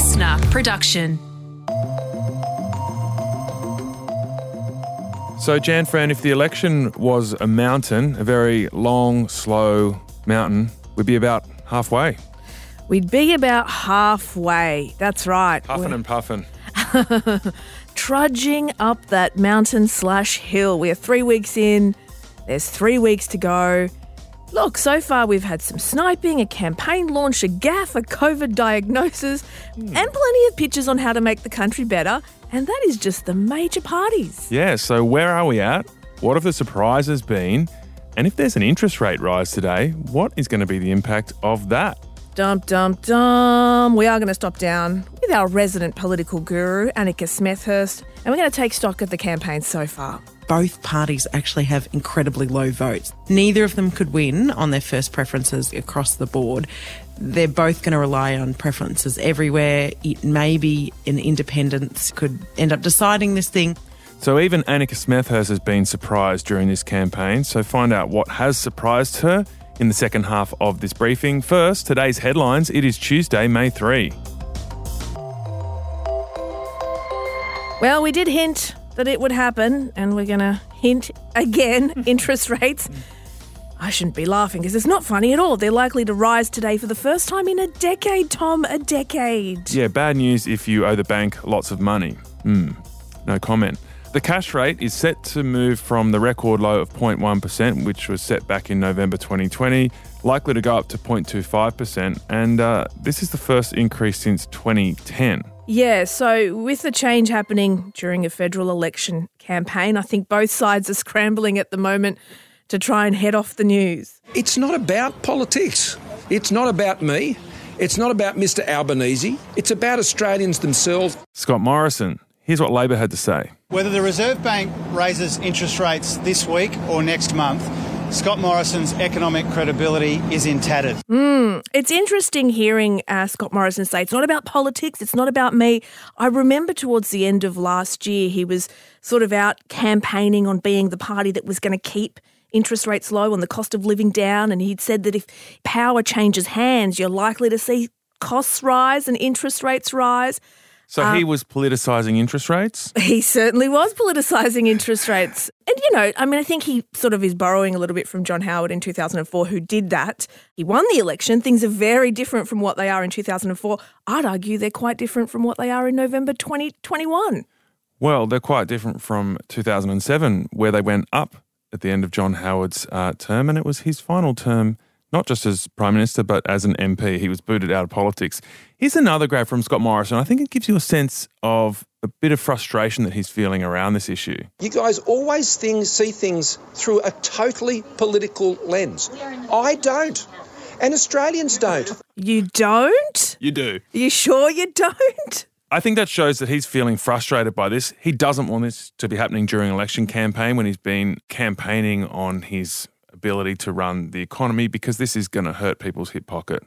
listener production. So, Jan Fran, if the election was a mountain, a very long, slow mountain, we'd be about halfway. We'd be about halfway. That's right. Puffing We're and puffing. trudging up that mountain slash hill. We're three weeks in. There's three weeks to go. Look, so far we've had some sniping, a campaign launch, a gaff, a COVID diagnosis, hmm. and plenty of pitches on how to make the country better. And that is just the major parties. Yeah, so where are we at? What have the surprises been? And if there's an interest rate rise today, what is going to be the impact of that? Dum dum dum. We are going to stop down with our resident political guru, Annika Smethurst, and we're going to take stock of the campaign so far. Both parties actually have incredibly low votes. Neither of them could win on their first preferences across the board. They're both going to rely on preferences everywhere. It may be an independence could end up deciding this thing. So even Annika Smethurst has been surprised during this campaign. So find out what has surprised her in the second half of this briefing. First, today's headlines. It is Tuesday, May 3. Well, we did hint that it would happen, and we're going to hint again interest rates. I shouldn't be laughing because it's not funny at all. They're likely to rise today for the first time in a decade, Tom. A decade. Yeah, bad news if you owe the bank lots of money. Hmm, no comment. The cash rate is set to move from the record low of 0.1%, which was set back in November 2020, likely to go up to 0.25%. And uh, this is the first increase since 2010. Yeah, so with the change happening during a federal election campaign, I think both sides are scrambling at the moment to try and head off the news. It's not about politics. It's not about me. It's not about Mr. Albanese. It's about Australians themselves. Scott Morrison, here's what Labor had to say. Whether the Reserve Bank raises interest rates this week or next month, Scott Morrison's economic credibility is in tatters. It's interesting hearing uh, Scott Morrison say it's not about politics, it's not about me. I remember towards the end of last year, he was sort of out campaigning on being the party that was going to keep interest rates low and the cost of living down. And he'd said that if power changes hands, you're likely to see costs rise and interest rates rise. So he was politicising interest rates? He certainly was politicising interest rates. And, you know, I mean, I think he sort of is borrowing a little bit from John Howard in 2004, who did that. He won the election. Things are very different from what they are in 2004. I'd argue they're quite different from what they are in November 2021. Well, they're quite different from 2007, where they went up at the end of John Howard's uh, term, and it was his final term, not just as Prime Minister, but as an MP. He was booted out of politics. Here's another grab from Scott Morrison. I think it gives you a sense of a bit of frustration that he's feeling around this issue. You guys always things, see things through a totally political lens. I don't. And Australians don't. You don't? You do. You sure you don't? I think that shows that he's feeling frustrated by this. He doesn't want this to be happening during election campaign when he's been campaigning on his ability to run the economy because this is going to hurt people's hip pocket.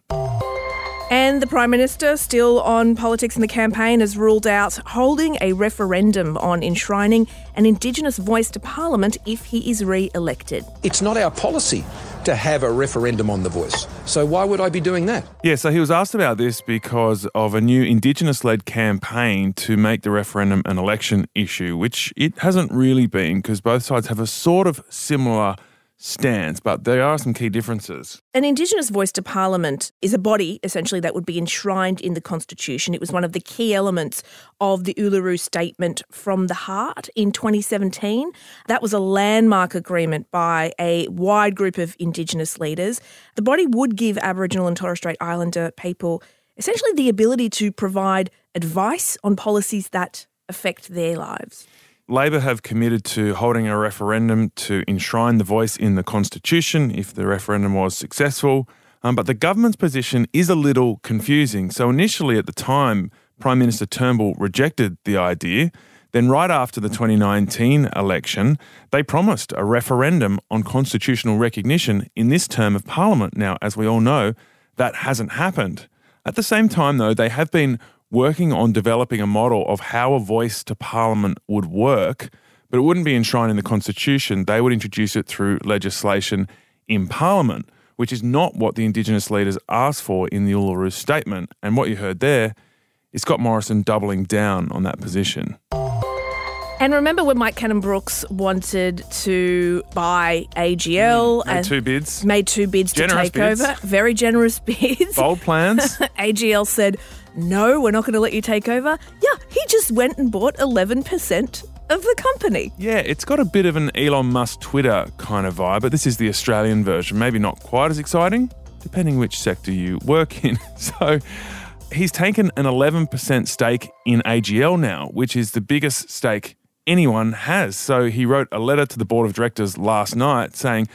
And the Prime Minister, still on politics in the campaign, has ruled out holding a referendum on enshrining an Indigenous voice to Parliament if he is re elected. It's not our policy to have a referendum on the voice. So why would I be doing that? Yeah, so he was asked about this because of a new Indigenous led campaign to make the referendum an election issue, which it hasn't really been because both sides have a sort of similar stance, but there are some key differences. An Indigenous voice to Parliament is a body, essentially, that would be enshrined in the Constitution. It was one of the key elements of the Uluru Statement from the Heart in 2017. That was a landmark agreement by a wide group of Indigenous leaders. The body would give Aboriginal and Torres Strait Islander people essentially the ability to provide advice on policies that affect their lives. Labor have committed to holding a referendum to enshrine the voice in the Constitution if the referendum was successful. Um, but the government's position is a little confusing. So, initially at the time, Prime Minister Turnbull rejected the idea. Then, right after the 2019 election, they promised a referendum on constitutional recognition in this term of Parliament. Now, as we all know, that hasn't happened. At the same time, though, they have been working on developing a model of how a voice to Parliament would work, but it wouldn't be enshrined in the Constitution. They would introduce it through legislation in Parliament, which is not what the Indigenous leaders asked for in the Uluru Statement. And what you heard there is Scott Morrison doubling down on that position. And remember when Mike Cannon-Brookes wanted to buy AGL mm, Made two bids. made two bids Generous to take bids. over, very generous bids. Bold plans. AGL said, "No, we're not going to let you take over." Yeah, he just went and bought 11% of the company. Yeah, it's got a bit of an Elon Musk Twitter kind of vibe, but this is the Australian version. Maybe not quite as exciting, depending which sector you work in. So he's taken an 11% stake in AGL now, which is the biggest stake anyone has. So he wrote a letter to the board of directors last night saying,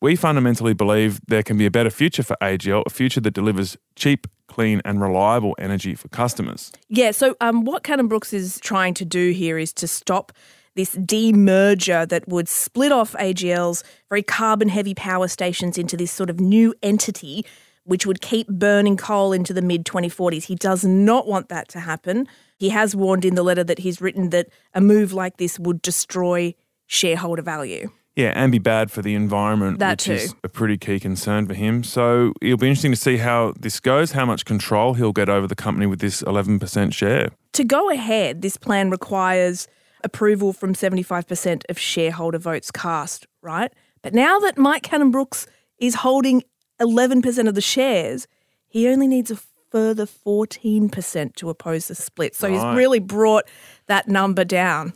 We fundamentally believe there can be a better future for AGL, a future that delivers cheap, clean, and reliable energy for customers. Yeah, so um, what Cannon-Brookes is trying to do here is to stop this demerger that would split off AGL's very carbon heavy power stations into this sort of new entity, which would keep burning coal into the mid 2040s. He does not want that to happen. He has warned in the letter that he's written that a move like this would destroy shareholder value. Yeah, and be bad for the environment, That which too. is a pretty key concern for him. So it'll be interesting to see how this goes, how much control he'll get over the company with this 11% share. To go ahead, this plan requires approval from 75% of shareholder votes cast, right? But now that Mike Cannon-Brookes is holding 11% of the shares, he only needs a further 14% to oppose the split. So Right. he's really brought that number down.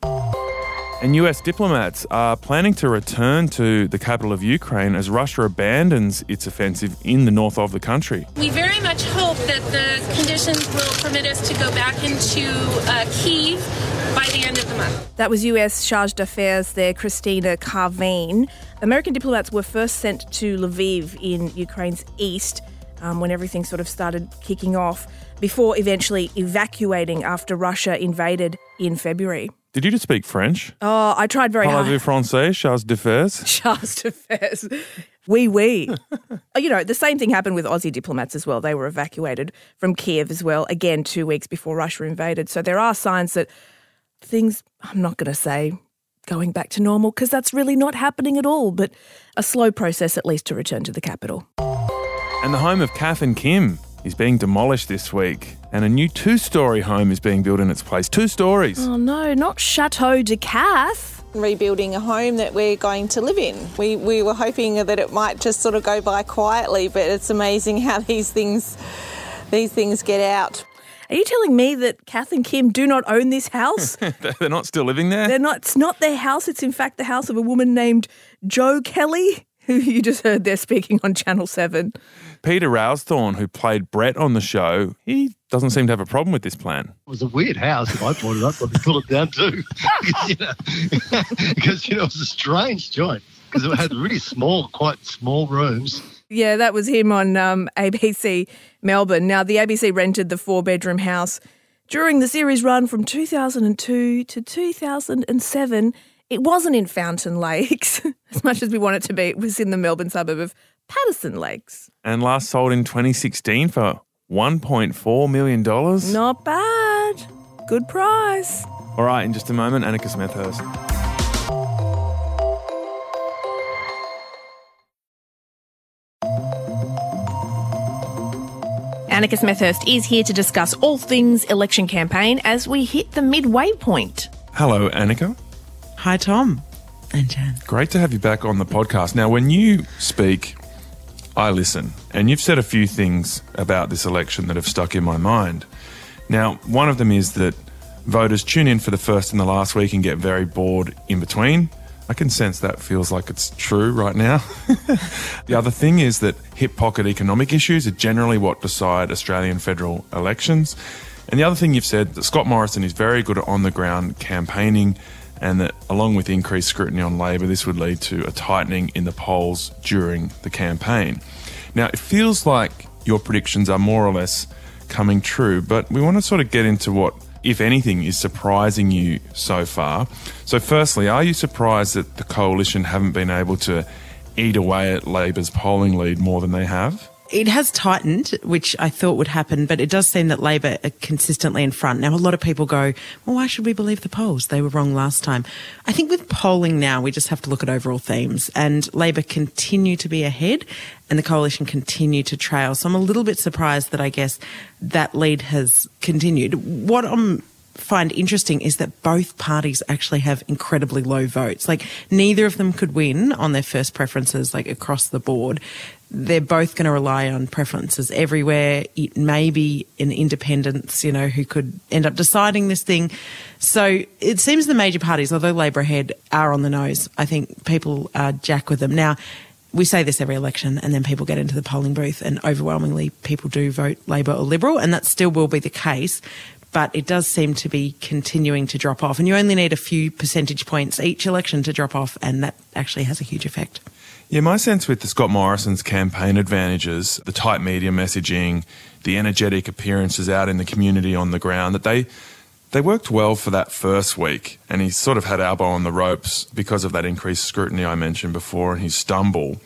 And US diplomats are planning to return to the capital of Ukraine as Russia abandons its offensive in the north of the country. We very much hope that the conditions will permit us to go back into uh, Kiev by the end of the month. That was US Charge d'Affaires there, Kristina Kvien. American diplomats were first sent to Lviv in Ukraine's east um, when everything sort of started kicking off, before eventually evacuating after Russia invaded in February. Did you just speak French? Oh, I tried very hard. Parlez-vous français, Charles d'Affaires? Charles d'Affaires. Oui, oui. Oh, you know, the same thing happened with Aussie diplomats as well. They were evacuated from Kiev as well, again, two weeks before Russia invaded. So there are signs that things, I'm not going to say going back to normal because that's really not happening at all, but a slow process at least to return to the capital. And the home of Kath and Kim is being demolished this week, and a new two-story home is being built in its place. Two stories. Oh no, not Chateau de Cath. rebuilding a home that we're going to live in. We, we were hoping that it might just sort of go by quietly, but it's amazing how these things these things get out. Are you telling me that Kath and Kim do not own this house? They're not still living there? They're not. It's not their house. It's in fact the house of a woman named Joe Kelly, who you just heard there speaking on Channel Seven. Peter Rowsthorn, who played Brett on the show, he doesn't seem to have a problem with this plan. It was a weird house. If I brought it up, I'd pull it down too. because, you know, because, you know, it was a strange joint. Because it had really small, quite small rooms. Yeah, that was him on um, ABC Melbourne. Now, the ABC rented the four bedroom house during the series run from 2002 to 2007. It wasn't in Fountain Lakes, as much as we want it to be. It was in the Melbourne suburb of Patterson Lakes. And last sold in 2016 for $1.4 million. Not bad. Good price. All right, in just a moment, Annika Smethurst. Annika Smethurst is here to discuss all things election campaign as we hit the midway point. Hello, Annika. Hi, Tom and Jan. Great to have you back on the podcast. Now, when you speak, I listen, and you've said a few things about this election that have stuck in my mind. Now, one of them is that voters tune in for the first and the last week and get very bored in between. I can sense that feels like it's true right now. the other thing is that hip pocket economic issues are generally what decide Australian federal elections. And the other thing you've said that Scott Morrison is very good at on the ground campaigning and that along with increased scrutiny on Labor, this would lead to a tightening in the polls during the campaign. Now, it feels like your predictions are more or less coming true, but we want to sort of get into what, if anything, is surprising you so far. So, firstly, are you surprised that the coalition haven't been able to eat away at Labor's polling lead more than they have? It has tightened, which I thought would happen, but it does seem that Labor are consistently in front. Now, a lot of people go, well, why should we believe the polls? They were wrong last time. I think with polling now, we just have to look at overall themes, and Labor continue to be ahead and the coalition continue to trail. So I'm a little bit surprised that I guess that lead has continued. What I'm find interesting is that both parties actually have incredibly low votes. Like neither of them could win on their first preferences, like across the board. They're both going to rely on preferences everywhere. It may be an independents, you know, who could end up deciding this thing. So it seems the major parties, although Labor ahead, are on the nose. I think people are jack with them. Now, we say this every election, and then people get into the polling booth, and overwhelmingly people do vote Labor or Liberal, and that still will be the case but it does seem to be continuing to drop off. And you only need a few percentage points each election to drop off, and that actually has a huge effect. Yeah, my sense with the Scott Morrison's campaign advantages, the tight media messaging, the energetic appearances out in the community on the ground, that they they worked well for that first week, and he sort of had Albo on the ropes because of that increased scrutiny I mentioned before and his stumble.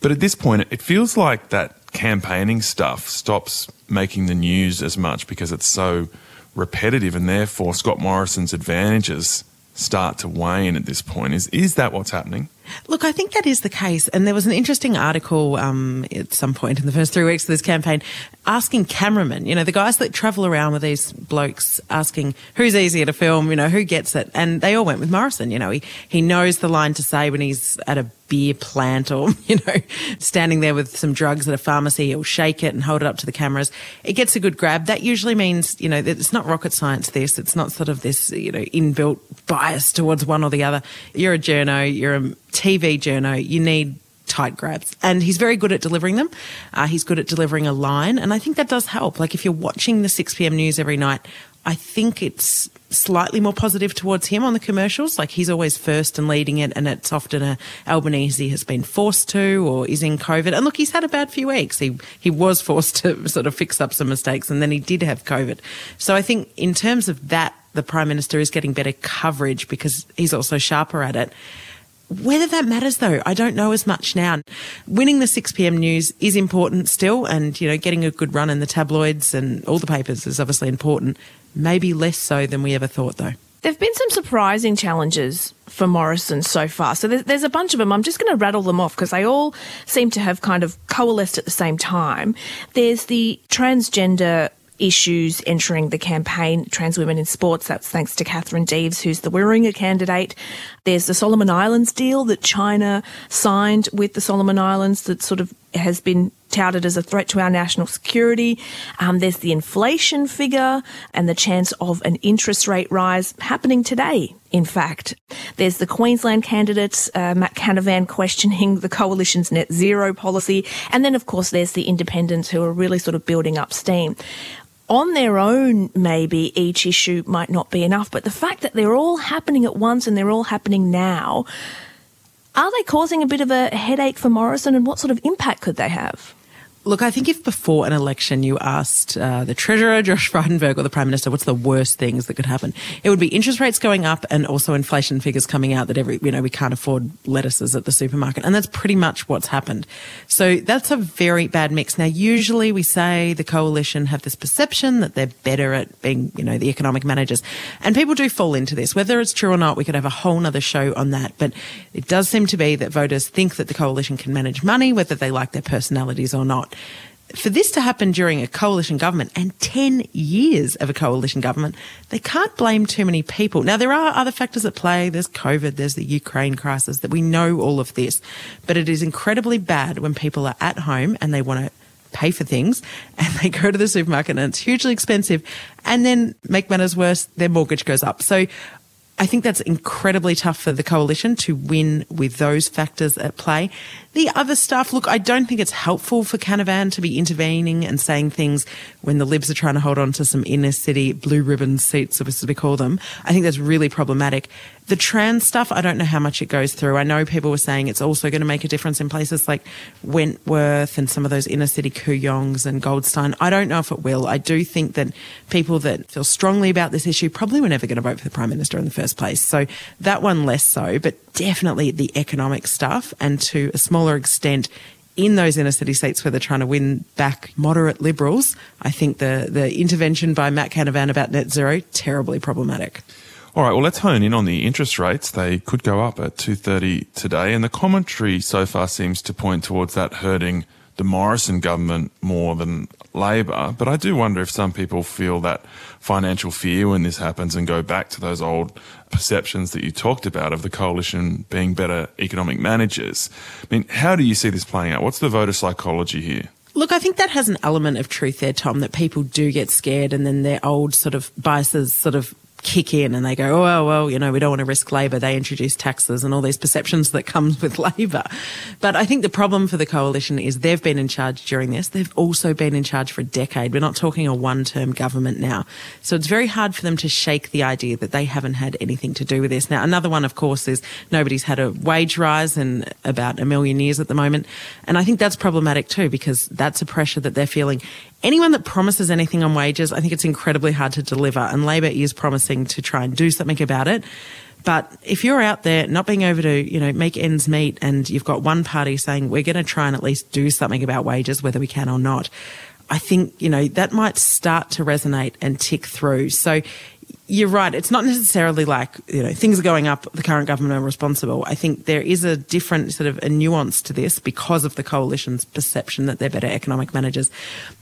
But at this point, it feels like that campaigning stuff stops making the news as much because it's so repetitive, and therefore Scott Morrison's advantages start to wane at this point. Is is that what's happening? Look, I think that is the case. And there was an interesting article um, at some point in the first three weeks of this campaign asking cameramen, you know, the guys that travel around with these blokes asking who's easier to film, you know, who gets it. And they all went with Morrison. You know, he, he knows the line to say when he's at a beer plant or, you know, standing there with some drugs at a pharmacy. He'll shake it and hold it up to the cameras. It gets a good grab. That usually means, you know, it's not rocket science, this. It's not sort of this, you know, inbuilt bias towards one or the other. You're a journo, you're a TV journo, you need tight grabs. And he's very good at delivering them. Uh, he's good at delivering a line. And I think that does help. Like if you're watching the 6 p.m. news every night, I think it's slightly more positive towards him on the commercials. Like he's always first and leading it, and it's often a Albanese has been forced to or is in COVID. And look, he's had a bad few weeks. He he was forced to sort of fix up some mistakes, and then he did have COVID. So I think in terms of that, the prime minister is getting better coverage because he's also sharper at it. Whether that matters though, I don't know as much now. Winning the 6 p.m. news is important still, and you know, getting a good run in the tabloids and all the papers is obviously important. Maybe less so than we ever thought though. There have been some surprising challenges for Morrison so far. So there's, there's a bunch of them. I'm just going to rattle them off because they all seem to have kind of coalesced at the same time. There's the transgender issues entering the campaign, Trans Women in Sports. That's thanks to Katherine Deves, who's the Warringah candidate. There's the Solomon Islands deal that China signed with the Solomon Islands that sort of has been touted as a threat to our national security. Um, there's the inflation figure and the chance of an interest rate rise happening today. In fact, there's the Queensland candidates, uh, Matt Canavan questioning the coalition's net zero policy. And then, of course, there's the independents who are really sort of building up steam on their own, maybe each issue might not be enough, but the fact that they're all happening at once and they're all happening now, are they causing a bit of a headache for Morrison and what sort of impact could they have? Look, I think if before an election you asked uh, the Treasurer, Josh Frydenberg, or the Prime Minister, what's the worst things that could happen, it would be interest rates going up and also inflation figures coming out that every, you know, we can't afford lettuces at the supermarket. And that's pretty much what's happened. So that's a very bad mix. Now, usually we say the coalition have this perception that they're better at being, you know, the economic managers. And people do fall into this. Whether it's true or not, we could have a whole nother show on that. But it does seem to be that voters think that the coalition can manage money, whether they like their personalities or not for this to happen during a coalition government and 10 years of a coalition government, they can't blame too many people. Now, there are other factors at play. There's COVID, there's the Ukraine crisis, that we know all of this. But it is incredibly bad when people are at home and they want to pay for things and they go to the supermarket and it's hugely expensive. And then make matters worse, their mortgage goes up. So I think that's incredibly tough for the coalition to win with those factors at play. The other stuff, look, I don't think it's helpful for Canavan to be intervening and saying things when the Libs are trying to hold on to some inner city blue ribbon seats, as we call them. I think that's really problematic. The trans stuff, I don't know how much it goes through. I know people were saying it's also going to make a difference in places like Wentworth and some of those inner city Kooyongs and Goldstein. I don't know if it will. I do think that people that feel strongly about this issue probably were never going to vote for the Prime Minister in the first place. So that one less so, but definitely the economic stuff and to a smaller extent in those inner city seats where they're trying to win back moderate liberals, I think the, the intervention by Matt Canavan about net zero, terribly problematic. All right, well, let's hone in on the interest rates. They could go up at 2.30 today, and the commentary so far seems to point towards that hurting the Morrison government more than Labor. But I do wonder if some people feel that financial fear when this happens and go back to those old perceptions that you talked about of the coalition being better economic managers. I mean, how do you see this playing out? What's the voter psychology here? Look, I think that has an element of truth there, Tom, that people do get scared and then their old sort of biases sort of kick in and they go, oh, well, well, you know, we don't want to risk Labor. They introduce taxes and all these perceptions that comes with Labor. But I think the problem for the coalition is they've been in charge during this. They've also been in charge for a decade. We're not talking a one term government now. So it's very hard for them to shake the idea that they haven't had anything to do with this. Now, another one, of course, is nobody's had a wage rise in about a million years at the moment. And I think that's problematic too, because that's a pressure that they're feeling anyone that promises anything on wages, I think it's incredibly hard to deliver. And Labor is promising to try and do something about it. But if you're out there not being able to, you know, make ends meet and you've got one party saying we're going to try and at least do something about wages, whether we can or not, I think, you know, that might start to resonate and tick through. So you're right. It's not necessarily like, you know, things are going up, the current government are responsible. I think there is a different sort of a nuance to this because of the coalition's perception that they're better economic managers.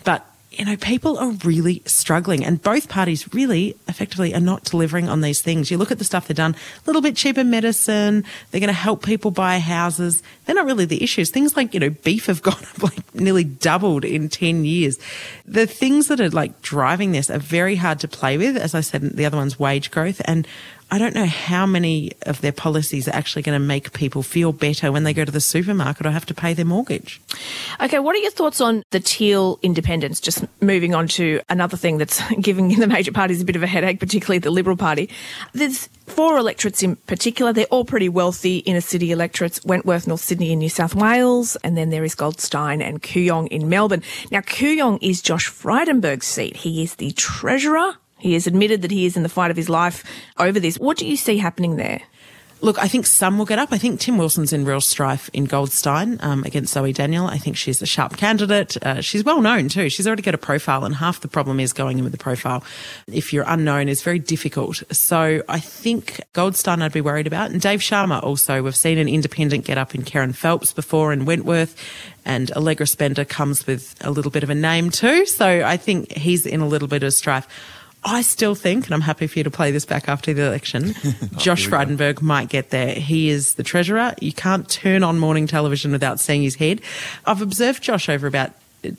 But you know, people are really struggling, and both parties really effectively are not delivering on these things. You look at the stuff they've done, a little bit cheaper medicine, they're going to help people buy houses. They're not really the issues. Things like, you know, beef have gone up like nearly doubled in 10 years. The things that are like driving this are very hard to play with. As I said, the other one's wage growth. And I don't know how many of their policies are actually going to make people feel better when they go to the supermarket or have to pay their mortgage. Okay, what are your thoughts on the teal independence? Just moving on to another thing that's giving the major parties a bit of a headache, particularly the Liberal Party. There's four electorates in particular. They're all pretty wealthy inner city electorates Wentworth, North Sydney, and New South Wales. And then there is Goldstein and Kooyong in Melbourne. Now, Kooyong is Josh Frydenberg's seat. He is the treasurer he has admitted that he is in the fight of his life over this. What do you see happening there? Look, I think some will get up. I think Tim Wilson's in real strife in Goldstein um, against Zoe Daniel. I think she's a sharp candidate. Uh, she's well known too. She's already got a profile, and half the problem is going in with the profile. If you're unknown, is very difficult. So I think Goldstein I'd be worried about. And Dave Sharma also. We've seen an independent get up in Kerryn Phelps before in Wentworth, and Allegra Spender comes with a little bit of a name too. So I think he's in a little bit of strife. I still think, and I'm happy for you to play this back after the election, Josh Frydenberg might get there. He is the treasurer. You can't turn on morning television without seeing his head. I've observed Josh over about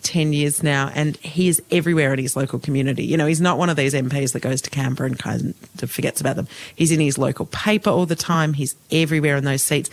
10 years now, and he is everywhere in his local community. You know, he's not one of these MPs that goes to Canberra and kind of forgets about them. He's in his local paper all the time, he's everywhere in those seats.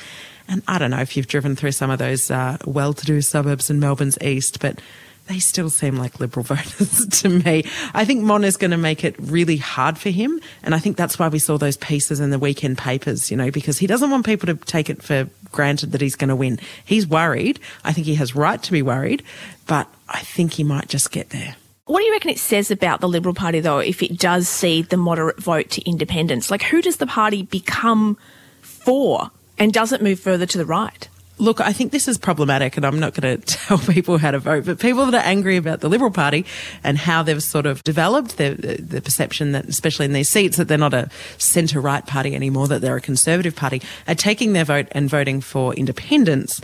And I don't know if you've driven through some of those uh, well to do suburbs in Melbourne's east, but they still seem like Liberal voters to me. I think Mon is going to make it really hard for him. And I think that's why we saw those pieces in the weekend papers, you know, because he doesn't want people to take it for granted that he's going to win. He's worried. I think he has right to be worried, but I think he might just get there. What do you reckon it says about the Liberal Party, though, if it does see the moderate vote to independence? Like, who does the party become for and does it move further to the right? Look, I think this is problematic, and I'm not going to tell people how to vote, but people that are angry about the Liberal Party and how they've sort of developed the, the perception that, especially in these seats, that they're not a centre right party anymore, that they're a Conservative party, are taking their vote and voting for independence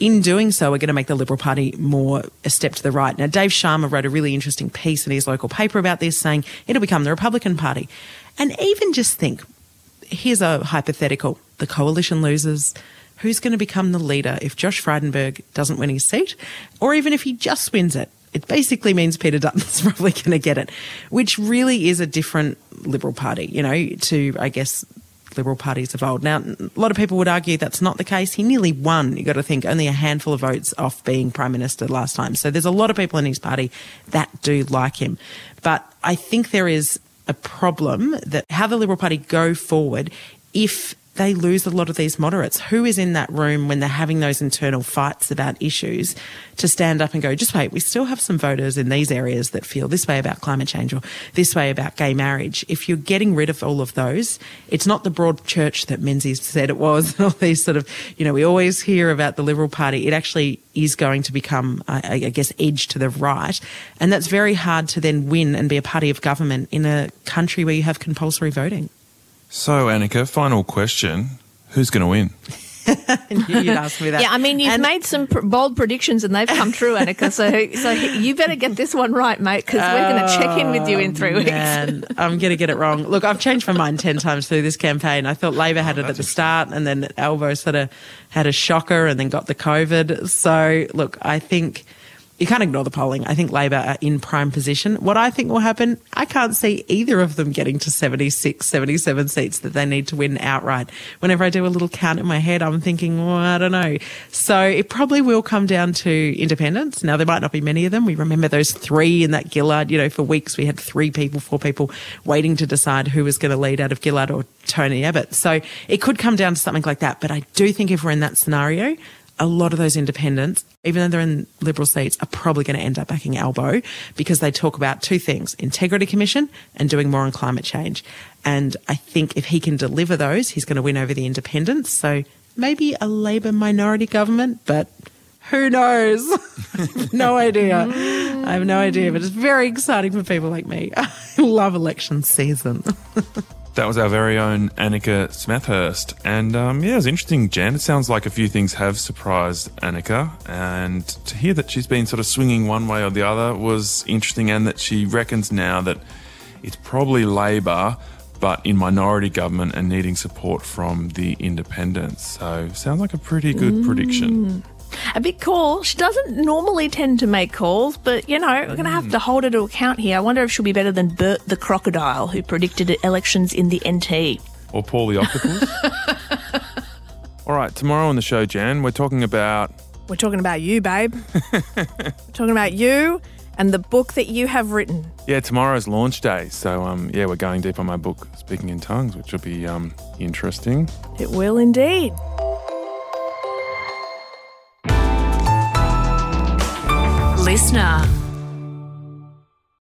in doing so, we're going to make the Liberal Party more a step to the right. Now, Dave Sharma wrote a really interesting piece in his local paper about this, saying it'll become the Republican Party. And even just think here's a hypothetical the coalition loses, who's going to become the leader if Josh Frydenberg doesn't win his seat, or even if he just wins it. It basically means Peter Dutton's probably going to get it, which really is a different Liberal Party, you know, to, I guess, Liberal parties of old. Now, a lot of people would argue that's not the case. He nearly won, you've got to think, only a handful of votes off being Prime Minister last time. So there's a lot of people in his party that do like him. But I think there is a problem that how the Liberal Party go forward if they lose a lot of these moderates. Who is in that room when they're having those internal fights about issues to stand up and go, just wait, we still have some voters in these areas that feel this way about climate change or this way about gay marriage. If you're getting rid of all of those, it's not the broad church that Menzies said it was all these sort of, you know, we always hear about the Liberal Party. It actually is going to become, I, guess, edge to the right. And that's very hard to then win and be a party of government in a country where you have compulsory voting. So, Annika, final question. Who's going to win? you'd ask me that. Yeah, I mean, you've And- made some pr- bold predictions and they've come true, Annika. So, so you better get this one right, mate, because we're going to check in with you in three oh, weeks. Man, I'm going to get it wrong. Look, I've changed my mind 10 times through this campaign. I thought Labor had it at the start and then Albo sort of had a shocker and then got the COVID. So, look, I think you can't ignore the polling. I think Labor are in prime position. What I think will happen, I can't see either of them getting to 76, 77 seats that they need to win outright. Whenever I do a little count in my head, I'm thinking, well, I don't know. So it probably will come down to independents. Now, there might not be many of them. We remember those three in that Gillard, you know, for weeks we had three people, four people waiting to decide who was going to lead out of Gillard or Tony Abbott. So it could come down to something like that. But I do think if we're in that scenario, a lot of those independents, even though they're in Liberal seats, are probably going to end up backing Albo because they talk about two things Integrity Commission and doing more on climate change. And I think if he can deliver those, he's going to win over the independents. So maybe a Labor minority government, but who knows? no idea. I have no idea, but it's very exciting for people like me. I love election season. That was our very own Annika Smethurst. And um, yeah, it was interesting, Jan. It sounds like a few things have surprised Annika. And to hear that she's been sort of swinging one way or the other was interesting, and that she reckons now that it's probably Labor, but in minority government and needing support from the independents. So sounds like a pretty good prediction. A big call. She doesn't normally tend to make calls, but you know, we're going to have to hold her to account here. I wonder if she'll be better than Bert the crocodile, who predicted elections in the NT. Or Paul the Octopus. All right, tomorrow on the show, Jan, we're talking about We're talking about you, babe. we're talking about you and the book that you have written. Yeah, tomorrow's launch day. So, um, yeah, we're going deep on my book, Speaking in Tongues, which will be um, interesting. It will indeed. Listener.